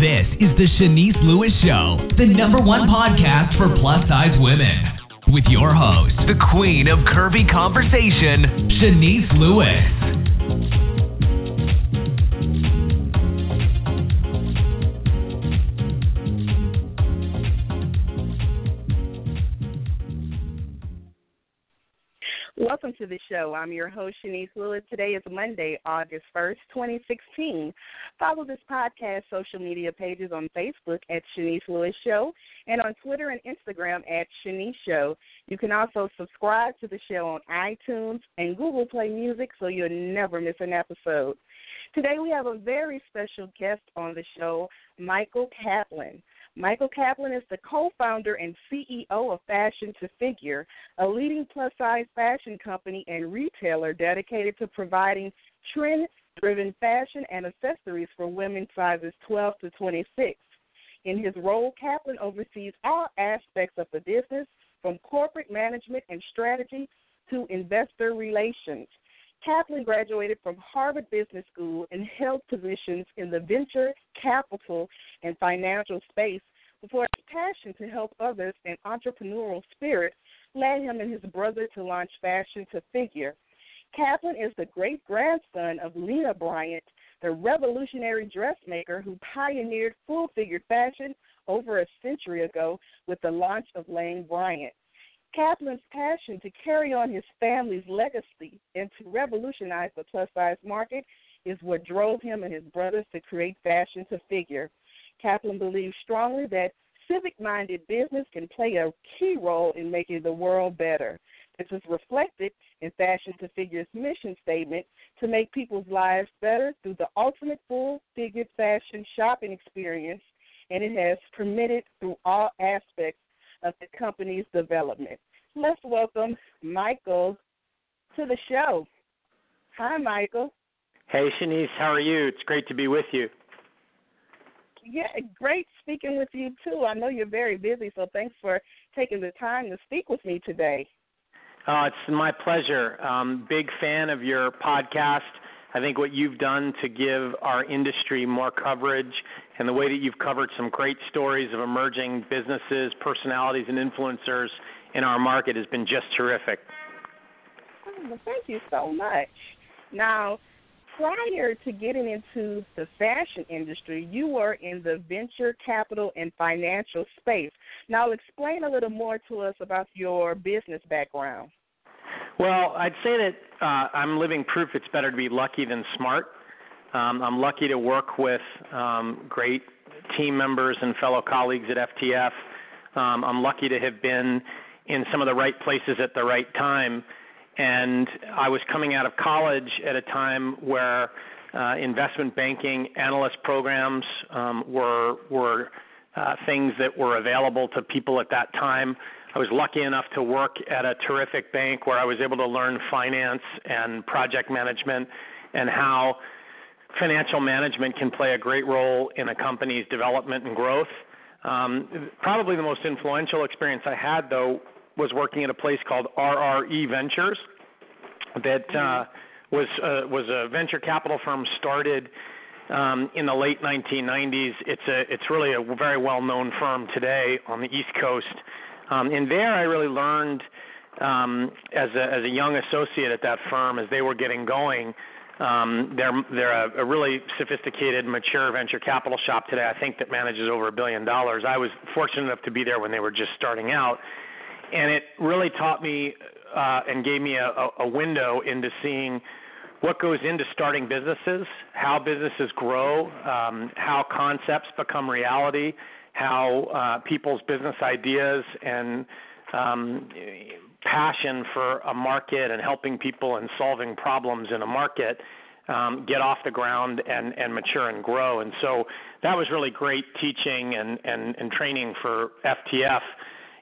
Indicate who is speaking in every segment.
Speaker 1: This is the Chenese Lewis Show, the number one podcast for plus size women. With your host, the queen of curvy conversation, Chenese Lewis.
Speaker 2: Show. I'm your host, Chenese Lewis. Today is Monday, August 1st, 2016. Follow this podcast social media pages on Facebook at Chenese Lewis Show and on Twitter and Instagram at Chenese Show. You can also subscribe to the show on iTunes and Google Play Music so you'll never miss an episode. Today we have a very special guest on the show, Michael Kaplan. Michael Kaplan is the co founder and CEO of Fashion to Figure, a leading plus size fashion company and retailer dedicated to providing trend driven fashion and accessories for women sizes 12 to 26. In his role, Kaplan oversees all aspects of the business, from corporate management and strategy to investor relations. Kaplan graduated from Harvard Business School and held positions in the venture capital and financial space before his passion to help others and entrepreneurial spirit led him and his brother to launch Fashion to Figure. Kaplan is the great grandson of Lena Bryant, the revolutionary dressmaker who pioneered full figured fashion over a century ago with the launch of Lane Bryant. Kaplan's passion to carry on his family's legacy and to revolutionize the plus size market is what drove him and his brothers to create Fashion to Figure. Kaplan believes strongly that civic minded business can play a key role in making the world better. This is reflected in Fashion to Figure's mission statement to make people's lives better through the ultimate full figured fashion shopping experience, and it has permitted through all aspects of the company's development. Let's welcome Michael to the show. Hi, Michael.
Speaker 3: Hey, Chenese, how are you? It's great to be with you.
Speaker 2: Yeah, great speaking with you too. I know you're very busy, so thanks for taking the time to speak with me today.
Speaker 3: Oh, it's my pleasure. Um, big fan of your podcast. I think what you've done to give our industry more coverage and the way that you've covered some great stories of emerging businesses, personalities, and influencers in our market has been just terrific.
Speaker 2: Oh, well, thank you so much. Now, prior to getting into the fashion industry, you were in the venture capital and financial space. Now, explain a little more to us about your business background.
Speaker 3: Well, I'd say that uh, I'm living proof it's better to be lucky than smart. Um, I'm lucky to work with um, great team members and fellow colleagues at FTF. Um, I'm lucky to have been in some of the right places at the right time and I was coming out of college at a time where uh, investment banking analyst programs um, were were uh, things that were available to people at that time. I was lucky enough to work at a terrific bank where I was able to learn finance and project management and how financial management can play a great role in a company's development and growth. Um, probably the most influential experience I had, though, was working at a place called RRE Ventures that uh, was uh, was a venture capital firm started um, in the late 1990s. It's a it's really a very well known firm today on the East Coast. Um, and there, I really learned um, as a as a young associate at that firm as they were getting going. Um, they're they're a, a really sophisticated, mature venture capital shop today. I think that manages over a billion dollars. I was fortunate enough to be there when they were just starting out, and it really taught me uh, and gave me a, a window into seeing what goes into starting businesses, how businesses grow, um, how concepts become reality, how uh, people's business ideas and um, passion for a market and helping people and solving problems in a market um, get off the ground and, and mature and grow. And so that was really great teaching and, and, and training for FTF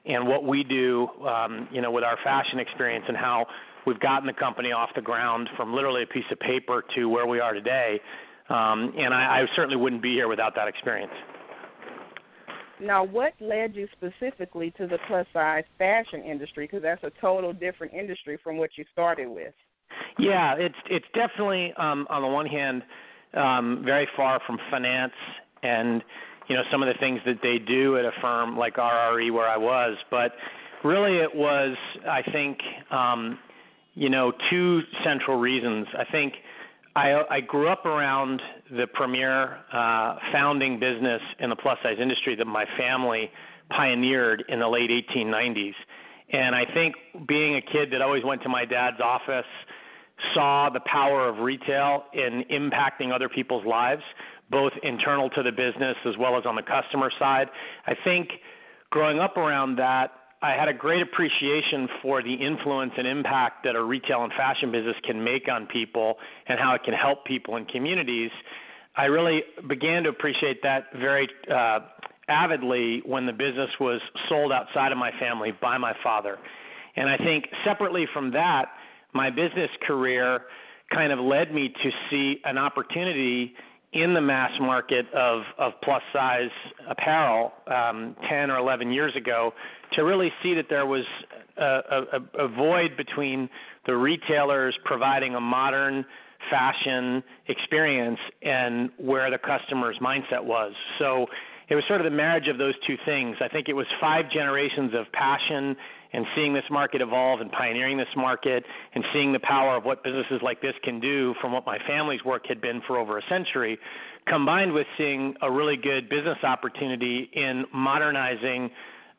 Speaker 3: and what we do, um, you know, with our fashion experience and how we've gotten the company off the ground from literally a piece of paper to where we are today. Um, and I, I certainly wouldn't be here without that experience.
Speaker 2: Now, what led you specifically to the plus size fashion industry? Because that's a total different industry from what you started with.
Speaker 3: Yeah, it's it's definitely um, on the one hand um, very far from finance and you know some of the things that they do at a firm like RRE where I was, but really it was I think um, you know two central reasons. I think I, I grew up around the premier uh, founding business in the plus size industry that my family pioneered in the late 1890s. And I think being a kid that always went to my dad's office, saw the power of retail in impacting other people's lives, both internal to the business as well as on the customer side. I think growing up around that, I had a great appreciation for the influence and impact that a retail and fashion business can make on people and how it can help people in communities. I really began to appreciate that very uh, avidly when the business was sold outside of my family by my father. And I think separately from that, my business career kind of led me to see an opportunity in the mass market of, of plus size apparel um, 10 or 11 years ago to really see that there was a, a, a void between the retailers providing a modern fashion experience and where the customer's mindset was. So it was sort of the marriage of those two things. I think it was five generations of passion and seeing this market evolve and pioneering this market and seeing the power of what businesses like this can do from what my family's work had been for over a century, combined with seeing a really good business opportunity in modernizing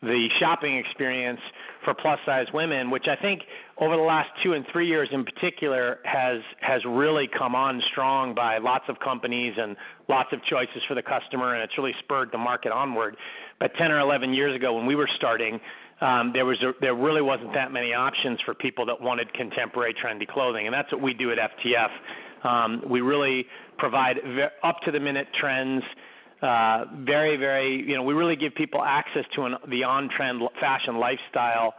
Speaker 3: the shopping experience for plus size women, which I think over the last two and three years in particular has has really come on strong by lots of companies and lots of choices for the customer, and it's really spurred the market onward. But 10 or 11 years ago, when we were starting, um, there was a, there really wasn't that many options for people that wanted contemporary trendy clothing, and that's what we do at FTF. Um, we really provide up to the minute trends uh, very, very, you know, we really give people access to an, the on-trend fashion lifestyle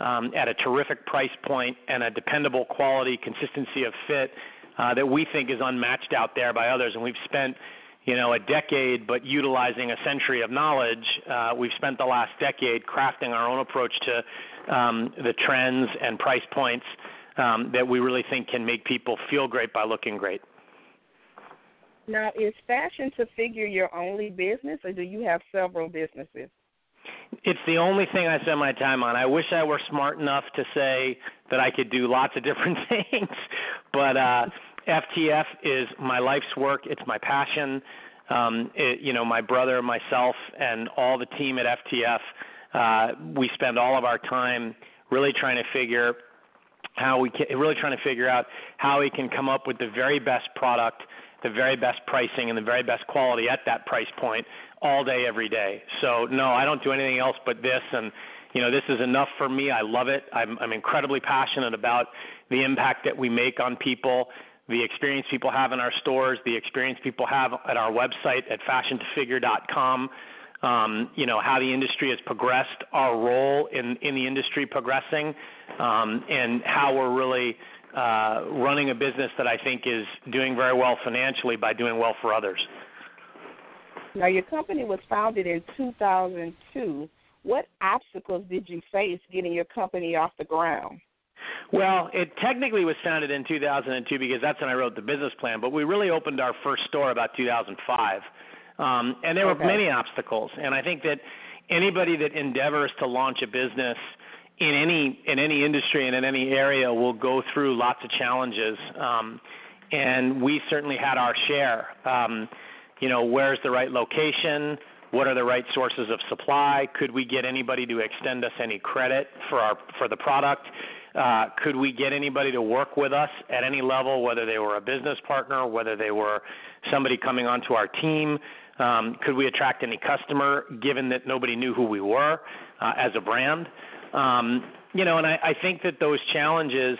Speaker 3: um, at a terrific price point and a dependable quality, consistency of fit uh, that we think is unmatched out there by others. And we've spent, you know, a decade, but utilizing a century of knowledge. Uh, we've spent the last decade crafting our own approach to um, the trends and price points um, that we really think can make people feel great by looking great.
Speaker 2: Now, is Fashion to Figure your only business, or do you have several businesses?
Speaker 3: It's the only thing I spend my time on. I wish I were smart enough to say that I could do lots of different things, but uh, FTF is my life's work. It's my passion. Um, it, you know, my brother, myself, and all the team at FTF, uh, we spend all of our time really trying to figure how we can, really trying to figure out how we can come up with the very best product the very best pricing and the very best quality at that price point all day every day. So no, I don't do anything else but this and you know this is enough for me. I love it. I'm I'm incredibly passionate about the impact that we make on people, the experience people have in our stores, the experience people have at our website at fashiontofigure.com. Um, you know how the industry has progressed, our role in in the industry progressing, um, and how we're really uh, running a business that I think is doing very well financially by doing well for others.
Speaker 2: Now, your company was founded in 2002. What obstacles did you face getting your company off the ground?
Speaker 3: Well, it technically was founded in 2002 because that's when I wrote the business plan, but we really opened our first store about 2005. Um, and there okay. were many obstacles. And I think that anybody that endeavors to launch a business – in any in any industry and in any area will go through lots of challenges, um, and we certainly had our share. Um, you know, where's the right location? What are the right sources of supply? Could we get anybody to extend us any credit for our for the product? Uh, could we get anybody to work with us at any level, whether they were a business partner, whether they were somebody coming onto our team? Um, could we attract any customer, given that nobody knew who we were uh, as a brand? Um, you know, and I, I think that those challenges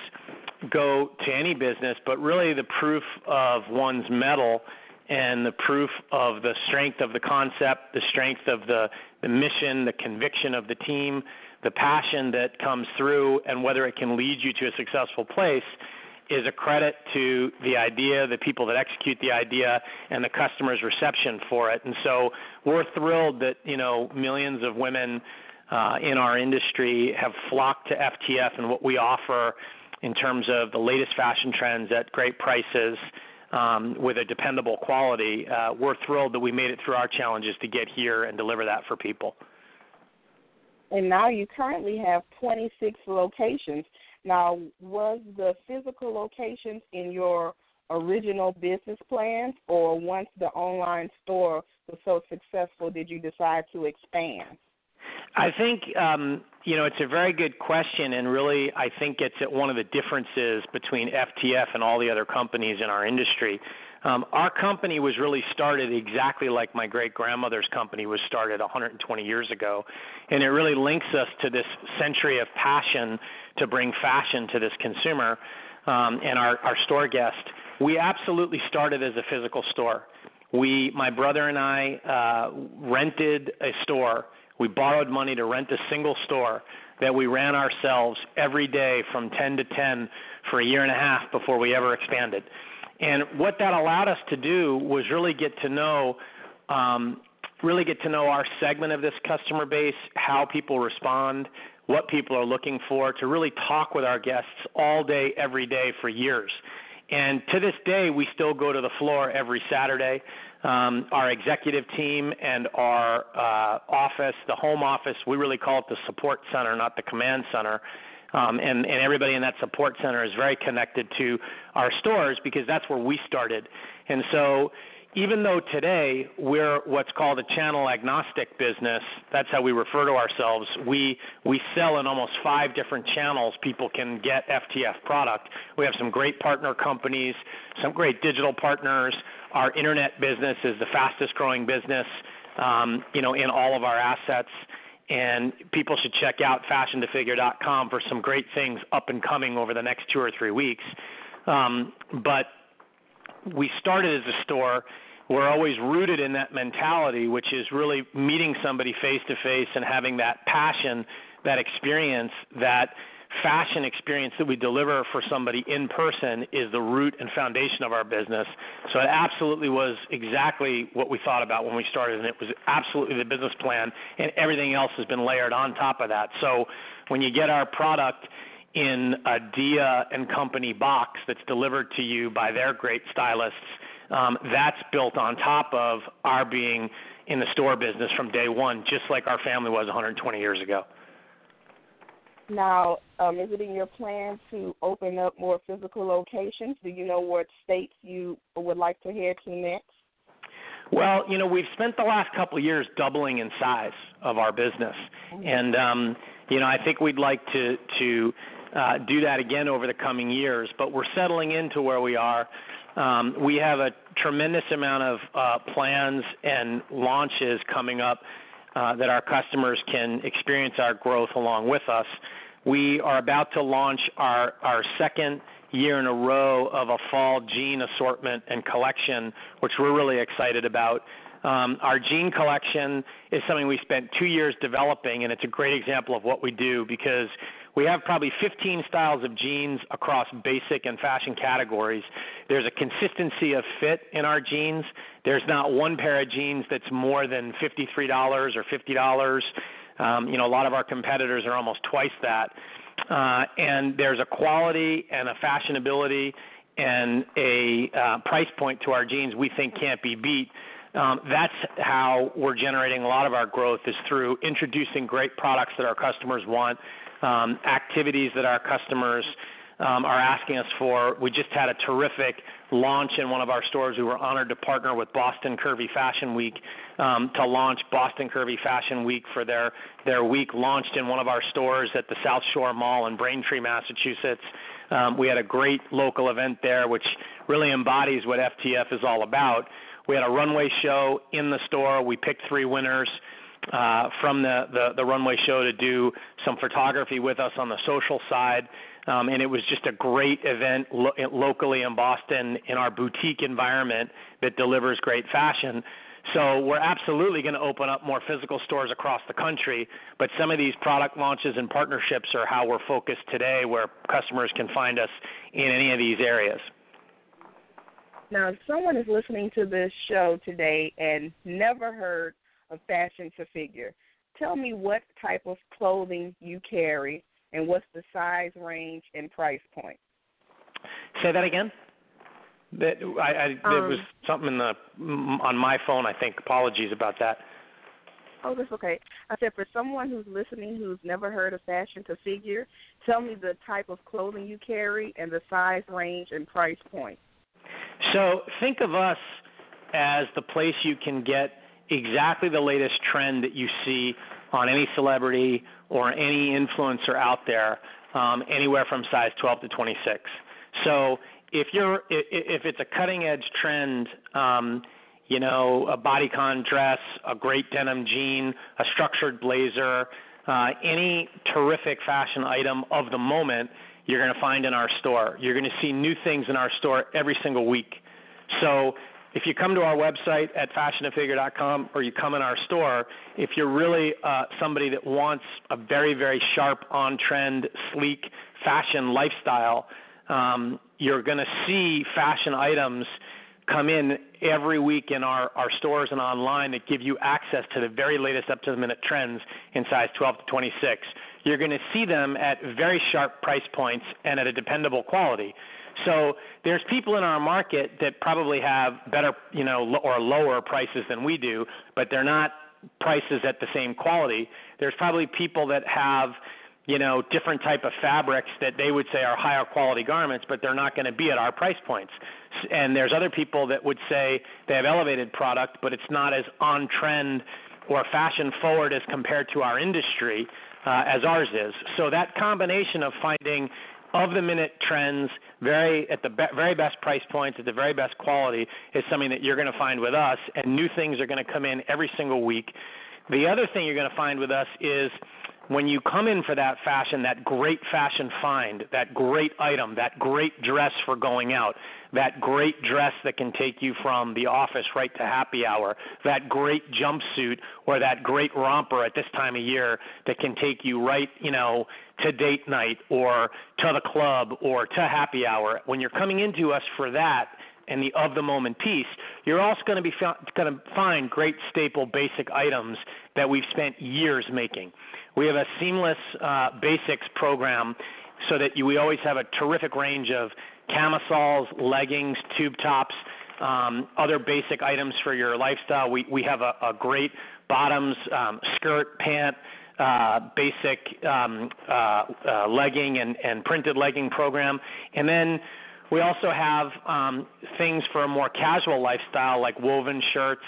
Speaker 3: go to any business, but really the proof of one's mettle and the proof of the strength of the concept, the strength of the, the mission, the conviction of the team, the passion that comes through, and whether it can lead you to a successful place is a credit to the idea, the people that execute the idea, and the customer's reception for it. And so we're thrilled that you know millions of women uh, in our industry have flocked to FTF and what we offer in terms of the latest fashion trends at great prices, um, with a dependable quality. Uh, we're thrilled that we made it through our challenges to get here and deliver that for people.
Speaker 2: And now you currently have 26 locations. Now, was the physical locations in your original business plans, or once the online store was so successful, did you decide to expand?
Speaker 3: I think um, you know it's a very good question, and really I think it's one of the differences between FTF and all the other companies in our industry. Um, our company was really started exactly like my great grandmother's company was started 120 years ago, and it really links us to this century of passion to bring fashion to this consumer um, and our, our store guest. We absolutely started as a physical store. We, my brother and I, uh, rented a store we borrowed money to rent a single store that we ran ourselves every day from 10 to 10 for a year and a half before we ever expanded. And what that allowed us to do was really get to know um, really get to know our segment of this customer base, how people respond, what people are looking for, to really talk with our guests all day, every day for years. And to this day, we still go to the floor every Saturday um, our executive team and our uh, office, the home office, we really call it the support center, not the command center. Um, and, and everybody in that support center is very connected to our stores because that's where we started. And so even though today we're what's called a channel agnostic business, that's how we refer to ourselves. We we sell in almost five different channels. People can get FTF product. We have some great partner companies, some great digital partners. Our internet business is the fastest growing business, um, you know, in all of our assets. And people should check out fashiontofigure.com for some great things up and coming over the next two or three weeks. Um, but we started as a store we're always rooted in that mentality, which is really meeting somebody face to face and having that passion, that experience, that fashion experience that we deliver for somebody in person is the root and foundation of our business. So it absolutely was exactly what we thought about when we started, and it was absolutely the business plan, and everything else has been layered on top of that. So when you get our product, in a Dia and Company box that's delivered to you by their great stylists. Um, that's built on top of our being in the store business from day one, just like our family was 120 years ago.
Speaker 2: Now, um, is it in your plan to open up more physical locations? Do you know what states you would like to head to next?
Speaker 3: Well, you know, we've spent the last couple of years doubling in size of our business, mm-hmm. and um, you know, I think we'd like to to uh, do that again over the coming years. But we're settling into where we are. Um, we have a tremendous amount of uh, plans and launches coming up that our customers can experience our growth along with us. We are about to launch our, our second year in a row of a fall jean assortment and collection, which we're really excited about. Um, our jean collection is something we spent two years developing, and it's a great example of what we do because we have probably 15 styles of jeans across basic and fashion categories. There's a consistency of fit in our jeans. There's not one pair of jeans that's more than $53 or $50. Um, you know, a lot of our competitors are almost twice that. Uh, and there's a quality and a fashionability and a uh, price point to our jeans we think can't be beat. Um, that's how we're generating a lot of our growth is through introducing great products that our customers want um, activities that our customers um, are asking us for. We just had a terrific launch in one of our stores. We were honored to partner with Boston Curvy Fashion Week um, to launch Boston Curvy Fashion Week for their their week launched in one of our stores at the South Shore Mall in Braintree, Massachusetts. Um, we had a great local event there, which really embodies what FTF is all about. We had a runway show in the store. We picked three winners uh, from the, the, the runway show to do some photography with us on the social side. Um, and it was just a great event lo- locally in Boston in our boutique environment that delivers great fashion. So we're absolutely going to open up more physical stores across the country, but some of these product launches and partnerships are how we're focused today, where customers can find us in any of these areas.
Speaker 2: Now, if someone is listening to this show today and never heard of fashion to figure. Tell me what type of clothing you carry and what's the size range and price point.
Speaker 3: Say that again. That I, I um, there was something in the on my phone. I think. Apologies about that.
Speaker 2: Oh, that's okay. I said for someone who's listening who's never heard of fashion to figure, tell me the type of clothing you carry and the size range and price point.
Speaker 3: So think of us as the place you can get exactly the latest trend that you see on any celebrity or any influencer out there, um, anywhere from size 12 to 26. So if you're if it's a cutting edge trend, um, you know, a bodycon dress, a great denim jean, a structured blazer, uh, any terrific fashion item of the moment, you're going to find in our store. You're going to see new things in our store every single week. So if you come to our website at fashiontofigure.com or you come in our store, if you're really uh, somebody that wants a very, very sharp, on trend, sleek fashion lifestyle, um, you're going to see fashion items come in every week in our, our stores and online that give you access to the very latest up to the minute trends in size 12 to 26. You're going to see them at very sharp price points and at a dependable quality. So there's people in our market that probably have better, you know, or lower prices than we do, but they're not prices at the same quality. There's probably people that have, you know, different type of fabrics that they would say are higher quality garments, but they're not going to be at our price points. And there's other people that would say they have elevated product, but it's not as on trend or fashion forward as compared to our industry uh, as ours is. So that combination of finding of the minute trends, very at the be- very best price points, at the very best quality, is something that you're going to find with us. And new things are going to come in every single week. The other thing you're going to find with us is when you come in for that fashion, that great fashion find, that great item, that great dress for going out, that great dress that can take you from the office right to happy hour, that great jumpsuit or that great romper at this time of year that can take you right, you know, to date night or to the club or to happy hour. When you're coming into us for that, and the of the moment piece, you're also going to be going to find great staple basic items that we've spent years making. We have a seamless uh, basics program so that you, we always have a terrific range of camisoles, leggings, tube tops, um, other basic items for your lifestyle. We, we have a, a great bottoms, um, skirt, pant, uh, basic um, uh, uh, legging and, and printed legging program. And then we also have um, things for a more casual lifestyle like woven shirts,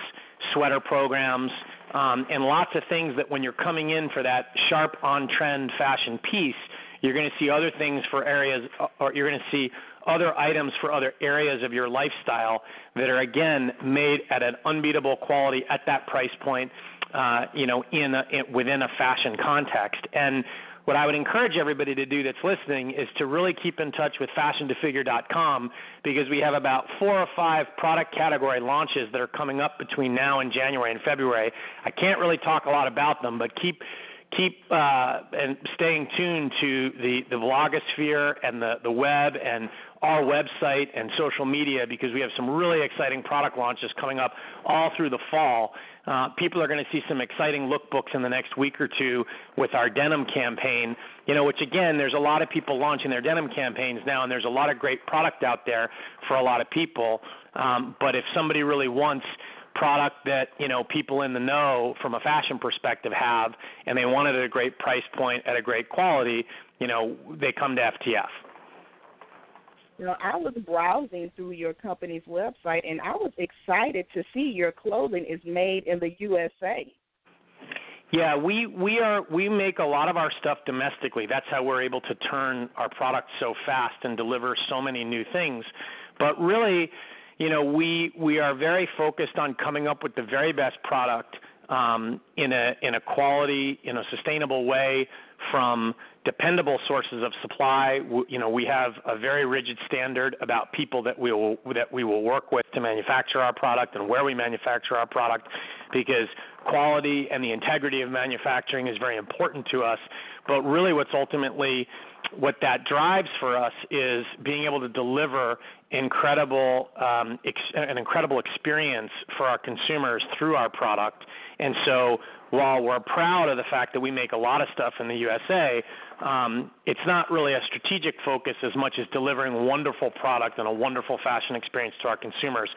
Speaker 3: sweater programs, um, and lots of things that when you're coming in for that sharp on trend fashion piece, you're going to see other things for areas, or you're going to see other items for other areas of your lifestyle that are again made at an unbeatable quality at that price point, uh, you know, in, a, in within a fashion context. And what I would encourage everybody to do that's listening is to really keep in touch with fashiontofigure.com because we have about four or five product category launches that are coming up between now and January and February. I can't really talk a lot about them, but keep keep uh, and staying tuned to the the blogosphere and the the web and our website and social media because we have some really exciting product launches coming up all through the fall. Uh, people are going to see some exciting lookbooks in the next week or two with our denim campaign. You know, which again, there's a lot of people launching their denim campaigns now, and there's a lot of great product out there for a lot of people. Um, but if somebody really wants product that you know people in the know from a fashion perspective have, and they want it at a great price point at a great quality, you know, they come to FTF.
Speaker 2: You know, I was browsing through your company's website and I was excited to see your clothing is made in the USA.
Speaker 3: Yeah, we we are we make a lot of our stuff domestically. That's how we're able to turn our product so fast and deliver so many new things. But really, you know, we we are very focused on coming up with the very best product um, in a in a quality, in a sustainable way from dependable sources of supply. You know, we have a very rigid standard about people that we will that we will work with to manufacture our product and where we manufacture our product, because quality and the integrity of manufacturing is very important to us. But really, what's ultimately what that drives for us is being able to deliver incredible um, ex- an incredible experience for our consumers through our product. And so while we're proud of the fact that we make a lot of stuff in the USA, um, it's not really a strategic focus as much as delivering wonderful product and a wonderful fashion experience to our consumers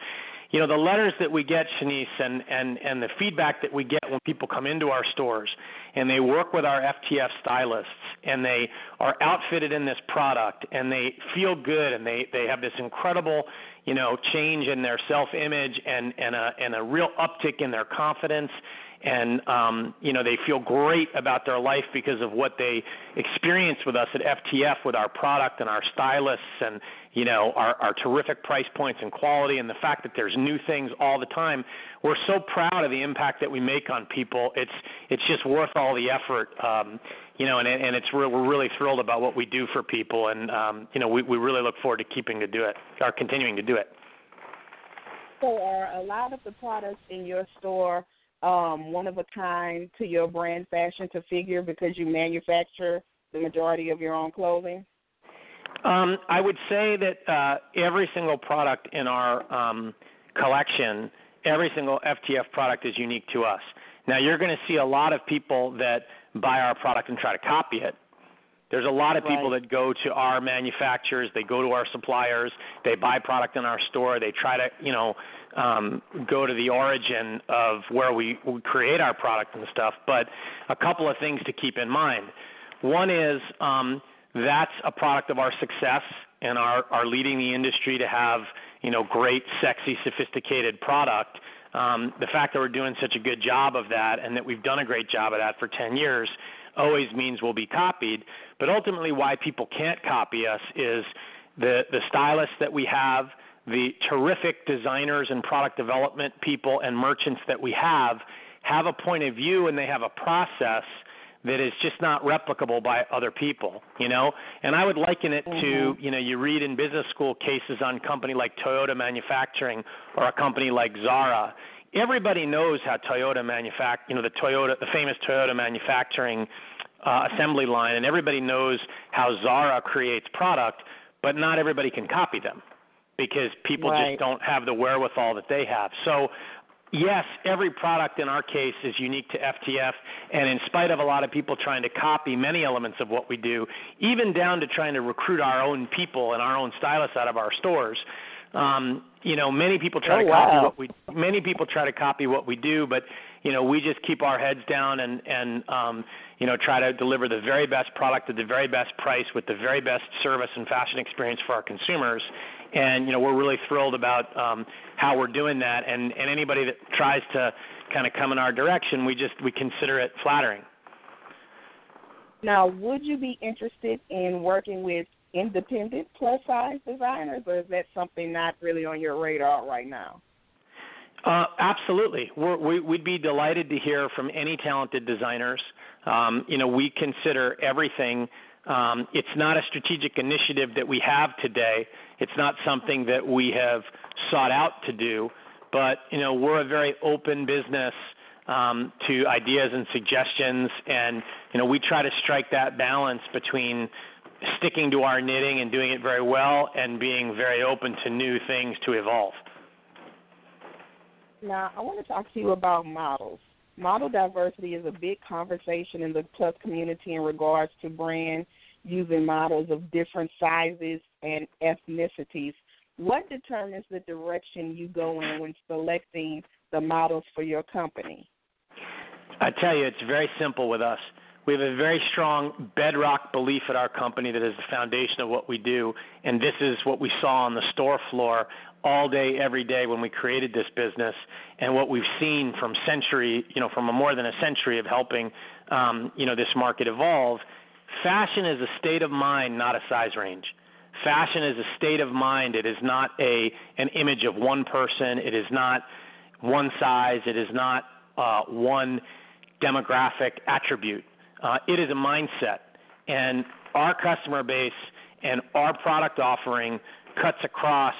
Speaker 3: you know the letters that we get Chenese and and and the feedback that we get when people come into our stores and they work with our FTF stylists and they are outfitted in this product and they feel good and they they have this incredible you know change in their self image and and a and a real uptick in their confidence and um, you know they feel great about their life because of what they experience with us at FTF with our product and our stylists and you know our, our terrific price points and quality and the fact that there's new things all the time. We're so proud of the impact that we make on people. It's it's just worth all the effort. Um, you know, and and it's re- we're really thrilled about what we do for people, and um, you know we we really look forward to keeping to do it, or continuing to do it.
Speaker 2: So, are a lot of the products in your store um, one of a kind to your brand fashion to figure because you manufacture the majority of your own clothing?
Speaker 3: Um, I would say that uh, every single product in our um, collection, every single FTF product is unique to us. Now, you're going to see a lot of people that buy our product and try to copy it. There's a lot of people
Speaker 2: right.
Speaker 3: that go to our manufacturers, they go to our suppliers, they buy product in our store, they try to, you know, um, go to the origin of where we, we create our product and stuff. But a couple of things to keep in mind. One is um, that's a product of our success and our, our leading the industry to have you know great, sexy, sophisticated product. Um, the fact that we're doing such a good job of that and that we've done a great job of that for 10 years always means we'll be copied. But ultimately, why people can't copy us is the the stylists that we have the terrific designers and product development people and merchants that we have have a point of view and they have a process that is just not replicable by other people, you know? And I would liken it
Speaker 2: mm-hmm.
Speaker 3: to, you know, you read in business school cases on company like Toyota Manufacturing or a company like Zara. Everybody knows how Toyota manufact, you know, the Toyota, the famous Toyota manufacturing uh, assembly line, and everybody knows how Zara creates product, but not everybody can copy them because people
Speaker 2: right.
Speaker 3: just don't have the wherewithal that they have. So, yes, every product in our case is unique to FTF, and in spite of a lot of people trying to copy many elements of what we do, even down to trying to recruit our own people and our own stylists out of our stores. Um, you know, many people try
Speaker 2: oh,
Speaker 3: to copy
Speaker 2: wow.
Speaker 3: what we many people try to copy what we do, but you know, we just keep our heads down and and um, you know, try to deliver the very best product at the very best price with the very best service and fashion experience for our consumers and you know we're really thrilled about um, how we're doing that. And, and anybody that tries to kind of come in our direction, we just we consider it flattering.
Speaker 2: Now, would you be interested in working with independent plus size designers, or is that something not really on your radar right now?
Speaker 3: Uh, absolutely. We're, we, would be delighted to hear from any talented designers. Um, you know, we consider everything um, it's not a strategic initiative that we have today. It's not something that we have sought out to do, but you know we're a very open business um, to ideas and suggestions, and you know we try to strike that balance between sticking to our knitting and doing it very well, and being very open to new things to evolve.
Speaker 2: Now, I want to talk to you about models. Model diversity is a big conversation in the plus community in regards to brand using models of different sizes and ethnicities. What determines the direction you go in when selecting the models for your company?
Speaker 3: I tell you, it's very simple with us. We have a very strong bedrock belief at our company that is the foundation of what we do, and this is what we saw on the store floor all day, every day when we created this business, and what we've seen from century, you know, from a more than a century of helping, um, you know, this market evolve. Fashion is a state of mind, not a size range. Fashion is a state of mind. It is not a an image of one person. It is not one size. It is not uh, one demographic attribute. Uh, it is a mindset, and our customer base and our product offering cuts across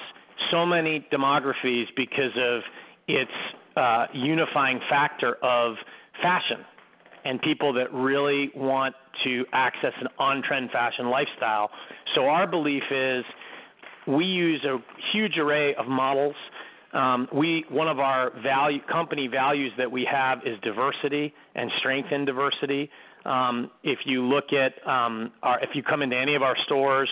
Speaker 3: so many demographies because of its uh, unifying factor of fashion and people that really want to access an on-trend fashion lifestyle. So our belief is we use a huge array of models. Um, we one of our value company values that we have is diversity and strength in diversity. Um, if you look at um, our, if you come into any of our stores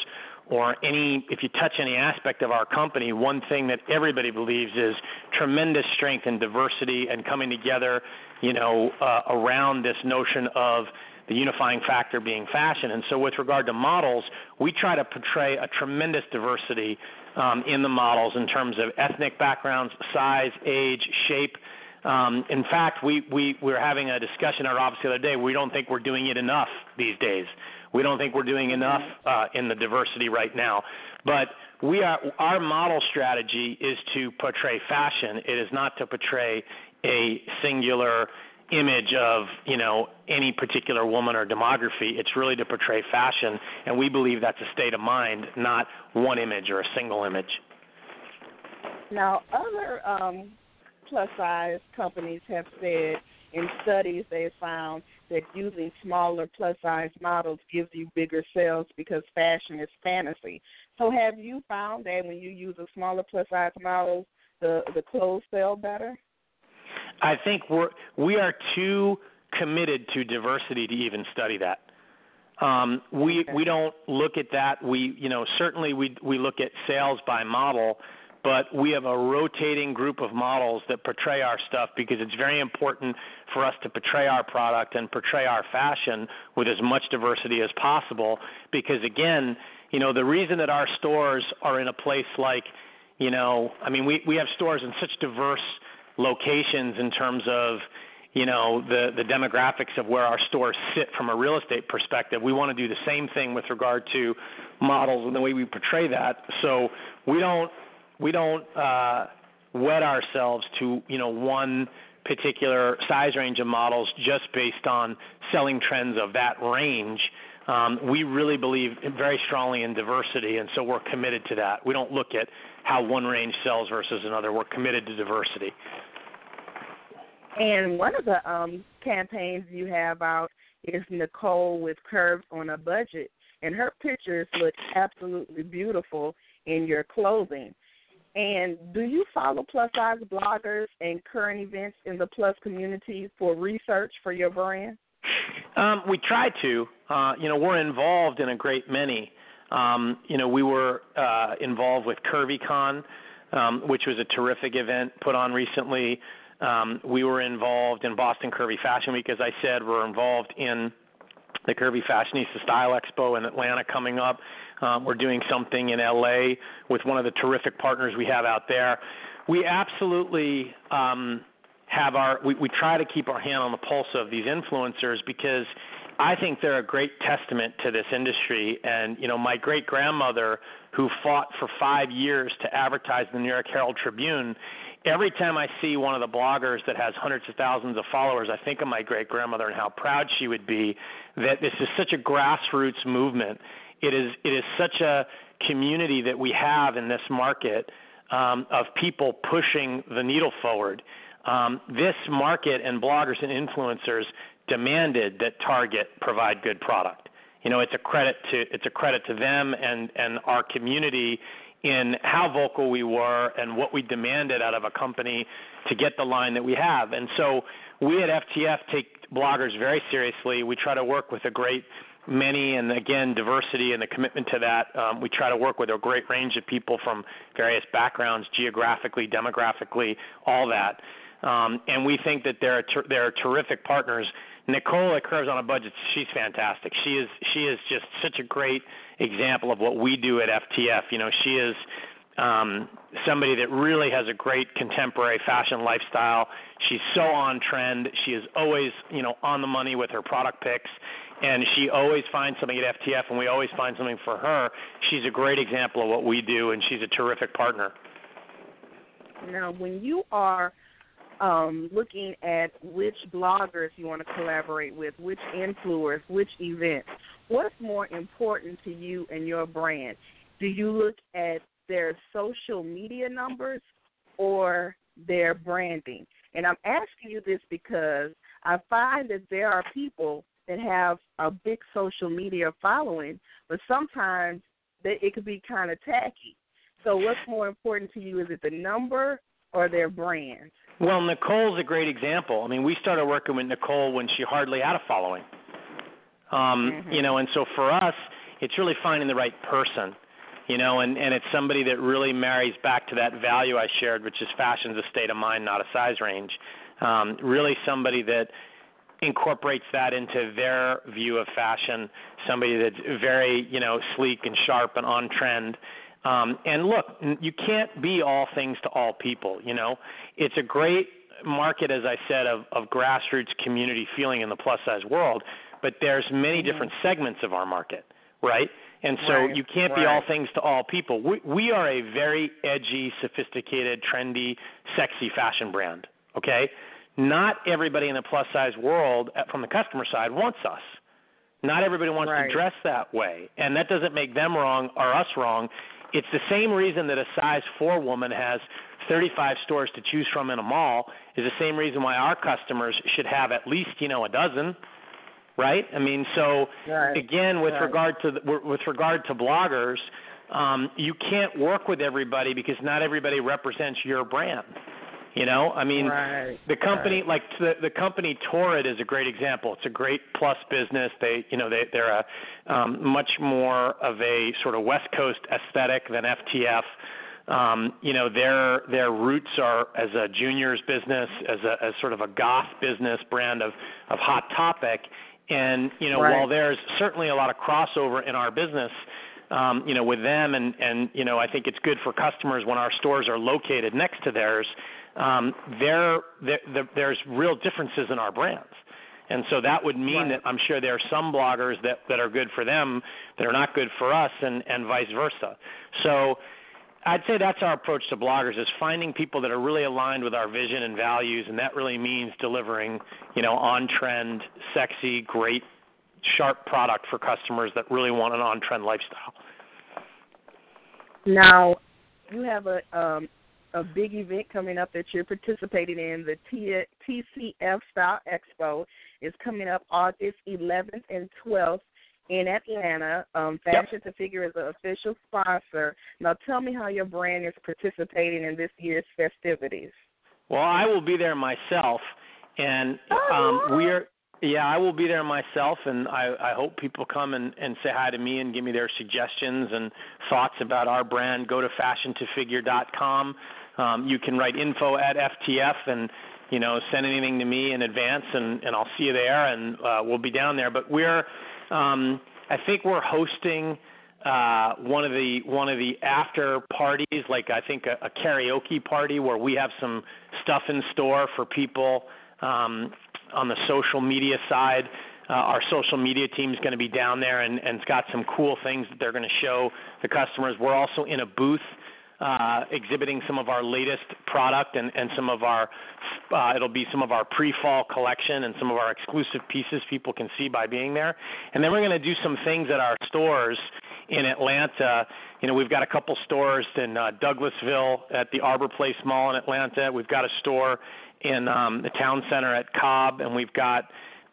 Speaker 3: or any if you touch any aspect of our company, one thing that everybody believes is tremendous strength and diversity and coming together, you know, uh, around this notion of the unifying factor being fashion. And so, with regard to models, we try to portray a tremendous diversity um, in the models in terms of ethnic backgrounds, size, age, shape. Um, in fact, we, we, we were having a discussion in our office the other day. We don't think we're doing it enough these days. We don't think we're doing enough uh, in the diversity right now. But we are, our model strategy is to portray fashion. It is not to portray a singular image of you know any particular woman or demography. It's really to portray fashion, and we believe that's a state of mind, not one image or a single image.
Speaker 2: Now, other um, plus size companies have said in studies they found that using smaller plus size models gives you bigger sales because fashion is fantasy. So, have you found that when you use a smaller plus size model, the the clothes sell better?
Speaker 3: I think we're we are too committed to diversity to even study that. Um, we okay. we don't look at that. We you know certainly we we look at sales by model, but we have a rotating group of models that portray our stuff because it's very important for us to portray our product and portray our fashion with as much diversity as possible. Because again, you know the reason that our stores are in a place like you know I mean we we have stores in such diverse locations in terms of you know the the demographics of where our stores sit from a real estate perspective. We want to do the same thing with regard to models and the way we portray that. So we don't we don't uh, wed ourselves to you know one particular size range of models just based on selling trends of that range. Um, we really believe very strongly in diversity, and so we're committed to that. We don't look at how one range sells versus another. We're committed to diversity.
Speaker 2: And one of the um, campaigns you have out is Nicole with Curves on a Budget, and her pictures look absolutely beautiful in your clothing. And do you follow plus size bloggers and current events in the plus community for research for your brand?
Speaker 3: Um, we try to. Uh, you know, we're involved in a great many. Um, you know, we were uh, involved with CurvyCon, um, which was a terrific event put on recently. Um, we were involved in Boston Curvy Fashion Week, as I said. We're involved in the Curvy Fashionista Style Expo in Atlanta coming up. Um, we're doing something in LA with one of the terrific partners we have out there. We absolutely um, have our, we, we try to keep our hand on the pulse of these influencers because I think they're a great testament to this industry. And, you know, my great grandmother, who fought for five years to advertise the New York Herald Tribune, every time I see one of the bloggers that has hundreds of thousands of followers, I think of my great grandmother and how proud she would be that this is such a grassroots movement. It is it is such a community that we have in this market um, of people pushing the needle forward. Um, this market and bloggers and influencers demanded that Target provide good product. You know, it's a credit to it's a credit to them and and our community in how vocal we were and what we demanded out of a company to get the line that we have. And so we at FTF take bloggers very seriously. We try to work with a great many, and again, diversity and the commitment to that. Um, we try to work with a great range of people from various backgrounds, geographically, demographically, all that. Um, and we think that they're ter- they're terrific partners. Nicole at Curves on a Budget, she's fantastic. She is she is just such a great example of what we do at FTF. You know, she is um, somebody that really has a great contemporary fashion lifestyle. She's so on trend. She is always, you know, on the money with her product picks, and she always finds something at FTF, and we always find something for her. She's a great example of what we do, and she's a terrific partner.
Speaker 2: Now, when you are um, looking at which bloggers you want to collaborate with, which influencers, which events, what's more important to you and your brand? Do you look at their social media numbers or their branding? And I'm asking you this because I find that there are people that have a big social media following, but sometimes they, it could be kind of tacky. So, what's more important to you? Is it the number or their brand?
Speaker 3: Well, Nicole's a great example. I mean, we started working with Nicole when she hardly had a following. Um,
Speaker 2: mm-hmm.
Speaker 3: You know, and so for us, it's really finding the right person. You know, and and it's somebody that really marries back to that value I shared, which is fashion's a state of mind, not a size range. Um, really, somebody that incorporates that into their view of fashion. Somebody that's very, you know, sleek and sharp and on trend. Um, and look, you can't be all things to all people. You know, it's a great market, as I said, of, of grassroots community feeling in the plus size world. But there's many
Speaker 2: mm-hmm.
Speaker 3: different segments of our market, right? And so
Speaker 2: right,
Speaker 3: you can't
Speaker 2: right.
Speaker 3: be all things to all people. We, we are a very edgy, sophisticated, trendy, sexy fashion brand. Okay, not everybody in the plus size world, uh, from the customer side, wants us. Not everybody wants
Speaker 2: right.
Speaker 3: to dress that way, and that doesn't make them wrong or us wrong. It's the same reason that a size four woman has 35 stores to choose from in a mall is the same reason why our customers should have at least you know a dozen right i mean so
Speaker 2: right.
Speaker 3: again with
Speaker 2: right.
Speaker 3: regard to the, with regard to bloggers um, you can't work with everybody because not everybody represents your brand you know, I mean,
Speaker 2: right,
Speaker 3: the company
Speaker 2: right.
Speaker 3: like the the company Torrid is a great example. It's a great plus business. They, you know, they they're a um, much more of a sort of West Coast aesthetic than FTF. Um, you know, their their roots are as a juniors business, as a as sort of a goth business brand of of Hot Topic. And you know,
Speaker 2: right.
Speaker 3: while there's certainly a lot of crossover in our business, um, you know, with them, and and you know, I think it's good for customers when our stores are located next to theirs um, there, there, there, there's real differences in our brands. And so that would mean
Speaker 2: right.
Speaker 3: that I'm sure there are some bloggers that, that are good for them that are not good for us, and, and vice versa. So I'd say that's our approach to bloggers is finding people that are really aligned with our vision and values, and that really means delivering, you know, on-trend, sexy, great, sharp product for customers that really want an on-trend lifestyle.
Speaker 2: Now, you have a um, a big event coming up that you're participating in. The TCF Style Expo is coming up August 11th and 12th in Atlanta. Um, Fashion
Speaker 3: yep.
Speaker 2: to Figure is the official sponsor. Now, tell me how your brand is participating in this year's festivities.
Speaker 3: Well, I will be there myself, and
Speaker 2: oh,
Speaker 3: um, we're yeah, I will be there myself, and I, I hope people come and, and say hi to me and give me their suggestions and thoughts about our brand. Go to fashiontofigure.com. Um, you can write info at FTF and you know send anything to me in advance, and, and I'll see you there, and uh, we'll be down there. But we're um, I think we're hosting uh, one of the one of the after parties, like I think a, a karaoke party where we have some stuff in store for people um, on the social media side. Uh, our social media team is going to be down there and, and it's got some cool things that they're going to show the customers. We're also in a booth uh, exhibiting some of our latest product and, and some of our uh, it'll be some of our pre-fall collection and some of our exclusive pieces people can see by being there. And then we're going to do some things at our stores in Atlanta. You know, we've got a couple stores in uh, Douglasville at the Arbor Place Mall in Atlanta. We've got a store in um, the town center at Cobb, and we've got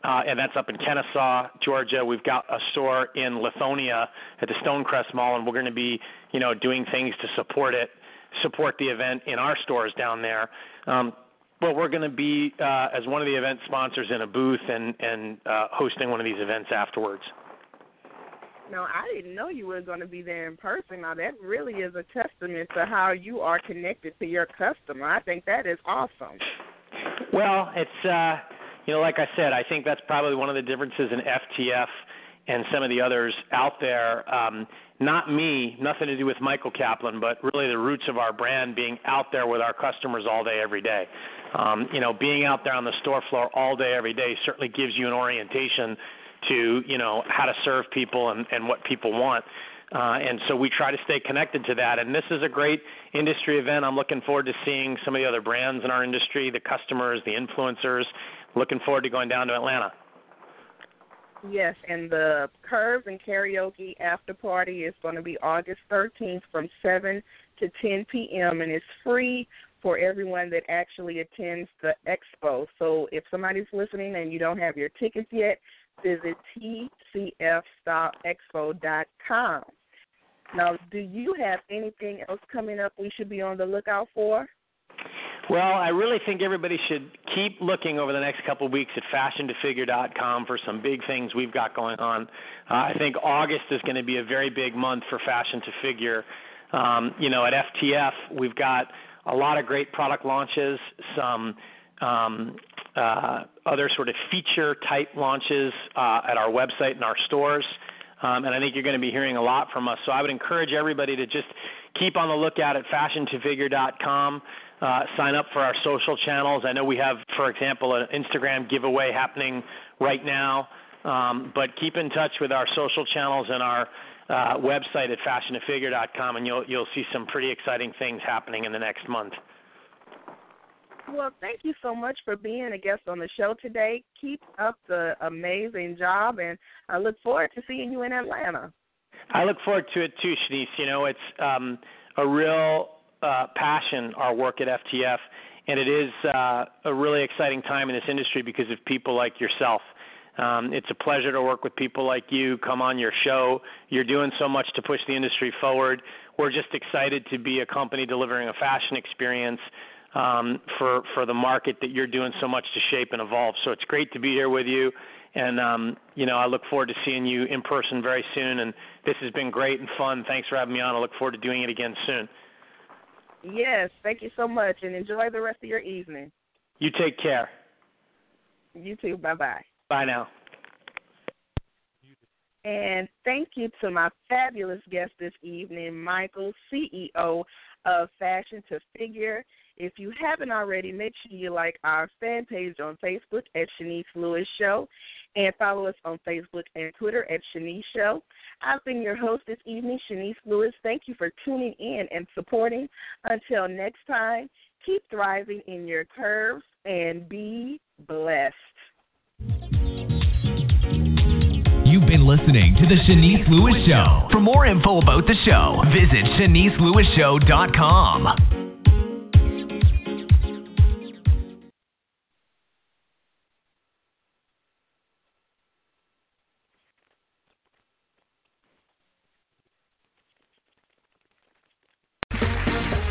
Speaker 3: uh, and that's up in Kennesaw, Georgia. We've got a store in Lithonia at the Stonecrest Mall, and we're going to be, you know, doing things to support it, support the event in our stores down there. Um, but we're going to be uh, as one of the event sponsors in a booth and and uh, hosting one of these events afterwards.
Speaker 2: No, I didn't know you were going to be there in person. Now that really is a testament to how you are connected to your customer. I think that is awesome.
Speaker 3: Well, it's uh, you know, like I said, I think that's probably one of the differences in FTF and some of the others out there. Um, not me, nothing to do with Michael Kaplan, but really the roots of our brand being out there with our customers all day, every day. Um, you know, being out there on the store floor all day, every day certainly gives you an orientation to, you know, how to serve people and, and what people want. Uh, and so we try to stay connected to that. And this is a great industry event. I'm looking forward to seeing some of the other brands in our industry, the customers, the influencers. Looking forward to going down to Atlanta.
Speaker 2: Yes, and the Curves and Karaoke after party is going to be August 13th from 7 to 10 p.m. and it's free for everyone that actually attends the expo. So if somebody's listening and you don't have your tickets yet, visit tcfstyleexpo.com. Now, do you have anything else coming up we should be on the lookout for?
Speaker 3: Well, I really think everybody should keep looking over the next couple of weeks at fashiontofigure.com for some big things we've got going on. Uh, I think August is going to be a very big month for Fashion to Figure. Um, you know, at FTF, we've got a lot of great product launches, some um, uh, other sort of feature type launches uh, at our website and our stores. Um, and I think you're going to be hearing a lot from us. So I would encourage everybody to just keep on the lookout at fashiontofigure.com. Uh, sign up for our social channels. I know we have, for example, an Instagram giveaway happening right now. Um, but keep in touch with our social channels and our uh, website at fashiontofigure.com, and you'll you'll see some pretty exciting things happening in the next month.
Speaker 2: Well, thank you so much for being a guest on the show today. Keep up the amazing job, and I look forward to seeing you in Atlanta.
Speaker 3: I look forward to it too, Chenese. You know, it's um, a real uh, passion, our work at FTF, and it is uh, a really exciting time in this industry because of people like yourself. Um, it's a pleasure to work with people like you. Come on your show. You're doing so much to push the industry forward. We're just excited to be a company delivering a fashion experience um, for for the market that you're doing so much to shape and evolve. So it's great to be here with you, and um, you know I look forward to seeing you in person very soon. And this has been great and fun. Thanks for having me on. I look forward to doing it again soon.
Speaker 2: Yes, thank you so much, and enjoy the rest of your evening.
Speaker 3: You take care.
Speaker 2: You too. Bye bye.
Speaker 3: Bye now.
Speaker 2: And thank you to my fabulous guest this evening, Michael, CEO of Fashion to Figure. If you haven't already, make sure you like our fan page on Facebook at Chenese Lewis Show and follow us on Facebook and Twitter at Chenese Show. I've been your host this evening, Chenese Lewis. Thank you for tuning in and supporting. Until next time, keep thriving in your curves and be blessed.
Speaker 1: You've been listening to The Chenese Lewis Show. For more info about the show, visit CheneseLewisShow.com.